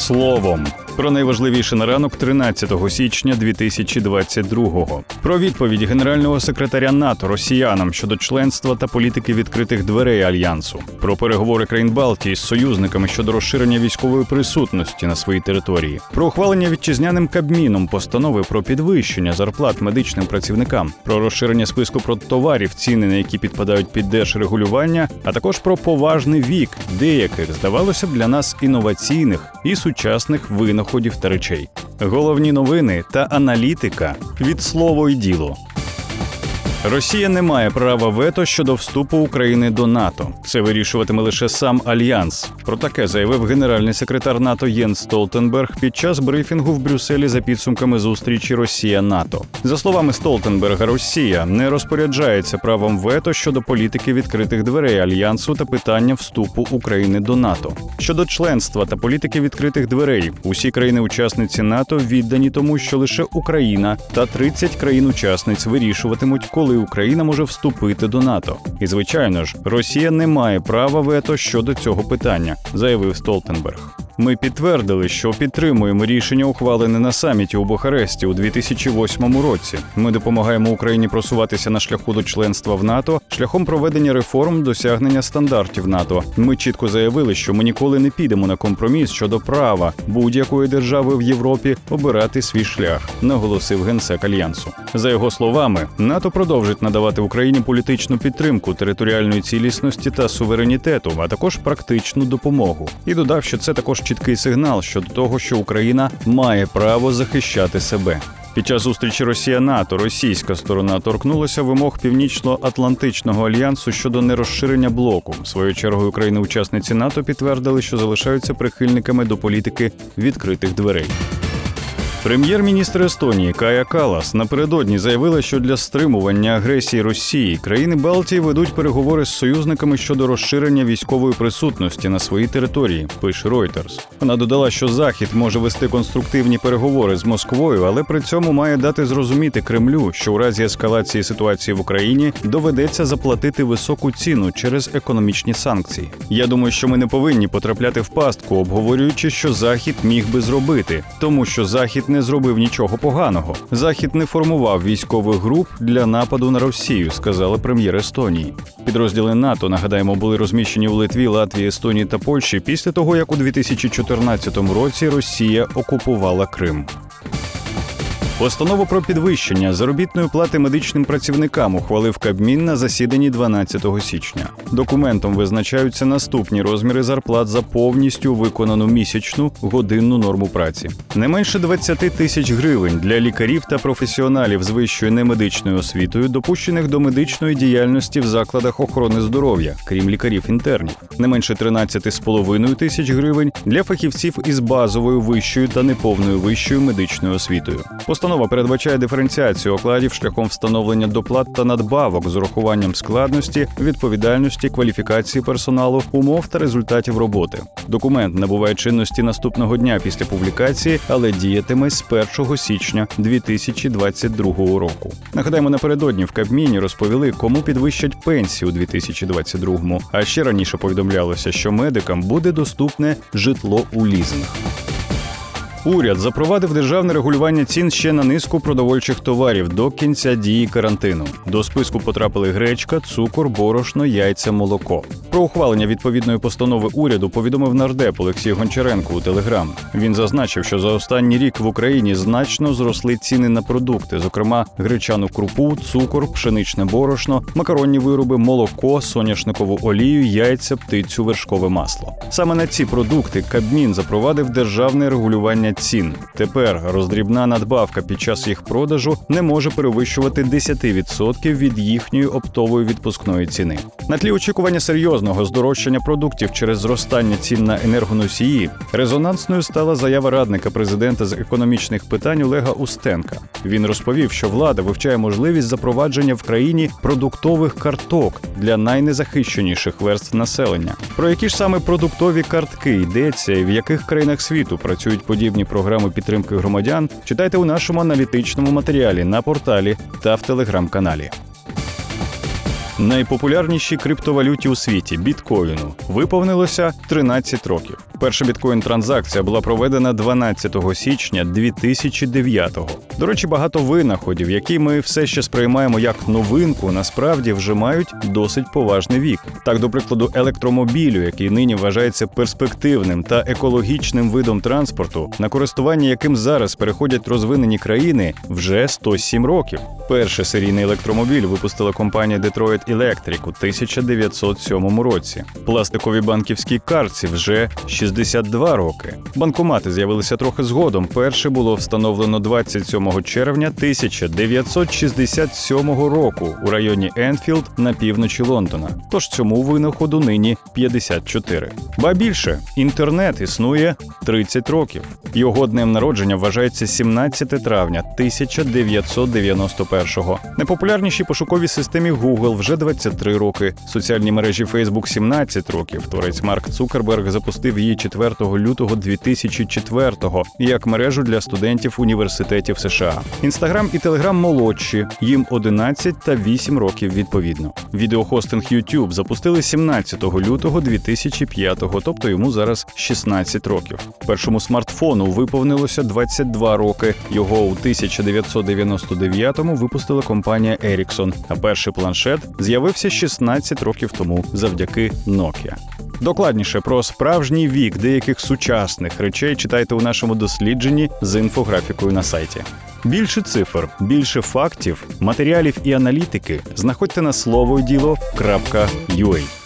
словом. Про найважливіше на ранок 13 січня 2022-го. Про відповідь генерального секретаря НАТО росіянам щодо членства та політики відкритих дверей альянсу, про переговори країн Балтії з союзниками щодо розширення військової присутності на своїй території, про ухвалення вітчизняним кабміном постанови про підвищення зарплат медичним працівникам, про розширення списку продтоварів, ціни на які підпадають під держрегулювання, а також про поважний вік деяких здавалося б для нас інноваційних і сучасних винаходів та речей. Головні новини та аналітика від слово й діло. Росія не має права вето щодо вступу України до НАТО. Це вирішуватиме лише сам альянс. Про таке заявив генеральний секретар НАТО Єн Столтенберг під час брифінгу в Брюсселі за підсумками зустрічі Росія-НАТО. За словами Столтенберга, Росія не розпоряджається правом вето щодо політики відкритих дверей альянсу та питання вступу України до НАТО. Щодо членства та політики відкритих дверей, усі країни-учасниці НАТО віддані тому, що лише Україна та 30 країн-учасниць вирішуватимуть, коли Україна може вступити до НАТО. І звичайно ж, Росія не має права вето щодо цього питання, заявив Столтенберг. Ми підтвердили, що підтримуємо рішення, ухвалене на саміті у Бухаресті у 2008 році. Ми допомагаємо Україні просуватися на шляху до членства в НАТО шляхом проведення реформ, досягнення стандартів НАТО. Ми чітко заявили, що ми ніколи не підемо на компроміс щодо права будь-якої держави в Європі обирати свій шлях, наголосив генсек альянсу. За його словами, НАТО продовжить надавати Україні політичну підтримку територіальної цілісності та суверенітету, а також практичну допомогу. І додав, що це також чіткий сигнал щодо того, що Україна має право захищати себе. Під час зустрічі Росія НАТО російська сторона торкнулася вимог Північно-Атлантичного альянсу щодо нерозширення блоку. Своєю чергою країни-учасниці НАТО підтвердили, що залишаються прихильниками до політики відкритих дверей. Прем'єр-міністр Естонії Кая Калас напередодні заявила, що для стримування агресії Росії країни Балтії ведуть переговори з союзниками щодо розширення військової присутності на своїй території. Пише Reuters. Вона додала, що Захід може вести конструктивні переговори з Москвою, але при цьому має дати зрозуміти Кремлю, що у разі ескалації ситуації в Україні доведеться заплатити високу ціну через економічні санкції. Я думаю, що ми не повинні потрапляти в пастку, обговорюючи, що Захід міг би зробити, тому що Захід не зробив нічого поганого. Захід не формував військових груп для нападу на Росію, сказала прем'єр Естонії. Підрозділи НАТО нагадаємо були розміщені в Литві, Латвії, Естонії та Польщі після того, як у 2014 році Росія окупувала Крим. Постанову про підвищення заробітної плати медичним працівникам ухвалив Кабмін на засіданні 12 січня. Документом визначаються наступні розміри зарплат за повністю виконану місячну годинну норму праці. Не менше 20 тисяч гривень для лікарів та професіоналів з вищою немедичною освітою, допущених до медичної діяльності в закладах охорони здоров'я, крім лікарів-інтернів. Не менше 13,5 тисяч гривень для фахівців із базовою вищою та неповною вищою медичною освітою. Постанова передбачає диференціацію окладів шляхом встановлення доплат та надбавок з урахуванням складності, відповідальності, кваліфікації персоналу, умов та результатів роботи. Документ набуває чинності наступного дня після публікації, але діятиме з 1 січня 2022 року. Нагадаємо, напередодні в Кабміні розповіли, кому підвищать пенсії у 2022-му. А ще раніше повідомлялося, що медикам буде доступне житло у лізинг. Уряд запровадив державне регулювання цін ще на низку продовольчих товарів до кінця дії карантину. До списку потрапили гречка, цукор, борошно, яйця, молоко. Про ухвалення відповідної постанови уряду повідомив нардеп Олексій Гончаренко у Телеграм. Він зазначив, що за останній рік в Україні значно зросли ціни на продукти, зокрема гречану крупу, цукор, пшеничне борошно, макаронні вироби, молоко, соняшникову олію, яйця, птицю, вершкове масло. Саме на ці продукти Кабмін запровадив державне регулювання цін. Тепер роздрібна надбавка під час їх продажу не може перевищувати 10% від їхньої оптової відпускної ціни. На тлі очікування серйозного здорожчання продуктів через зростання цін на енергоносії резонансною стала заява радника президента з економічних питань Олега Устенка. Він розповів, що влада вивчає можливість запровадження в країні продуктових карток для найнезахищеніших верств населення. Про які ж саме продуктові картки йдеться і в яких країнах світу працюють подібні програми підтримки громадян, читайте у нашому аналітичному матеріалі на порталі та в телеграм-каналі. Найпопулярнішій криптовалюті у світі біткоїну виповнилося 13 років. Перша біткоін-транзакція була проведена 12 січня 2009-го. До речі, багато винаходів, які ми все ще сприймаємо як новинку, насправді вже мають досить поважний вік. Так, до прикладу, електромобілю, який нині вважається перспективним та екологічним видом транспорту, на користування яким зараз переходять розвинені країни, вже 107 років. Перший серійний електромобіль випустила компанія Detroit Electric у 1907 році. Пластикові банківські картці вже 62 роки. Банкомати з'явилися трохи згодом. Перше було встановлено 27 червня 1967 року у районі Енфілд на півночі Лондона. Тож цьому винаходу нині 54. Ба більше інтернет існує 30 років. Його днем народження вважається 17 травня 1991-го. Найпопулярніші пошукові системі Google вже 23 роки. Соціальні мережі Facebook 17 років. Творець Марк Цукерберг запустив її 4 лютого 2004-го як мережу для студентів університетів США. Інстаграм і Телеграм молодші, їм 11 та 8 років відповідно. Відеохостинг YouTube запустили 17 лютого 2005-го, тобто йому зараз 16 років. Першому смартфону виповнилося 22 роки. Його у 1999-му випустила компанія Ericsson, а перший планшет з'явився 16 років тому завдяки Nokia. Докладніше про справжній вік деяких сучасних речей читайте у нашому дослідженні з інфографікою на сайті. Більше цифр, більше фактів, матеріалів і аналітики знаходьте на слово діло.ua.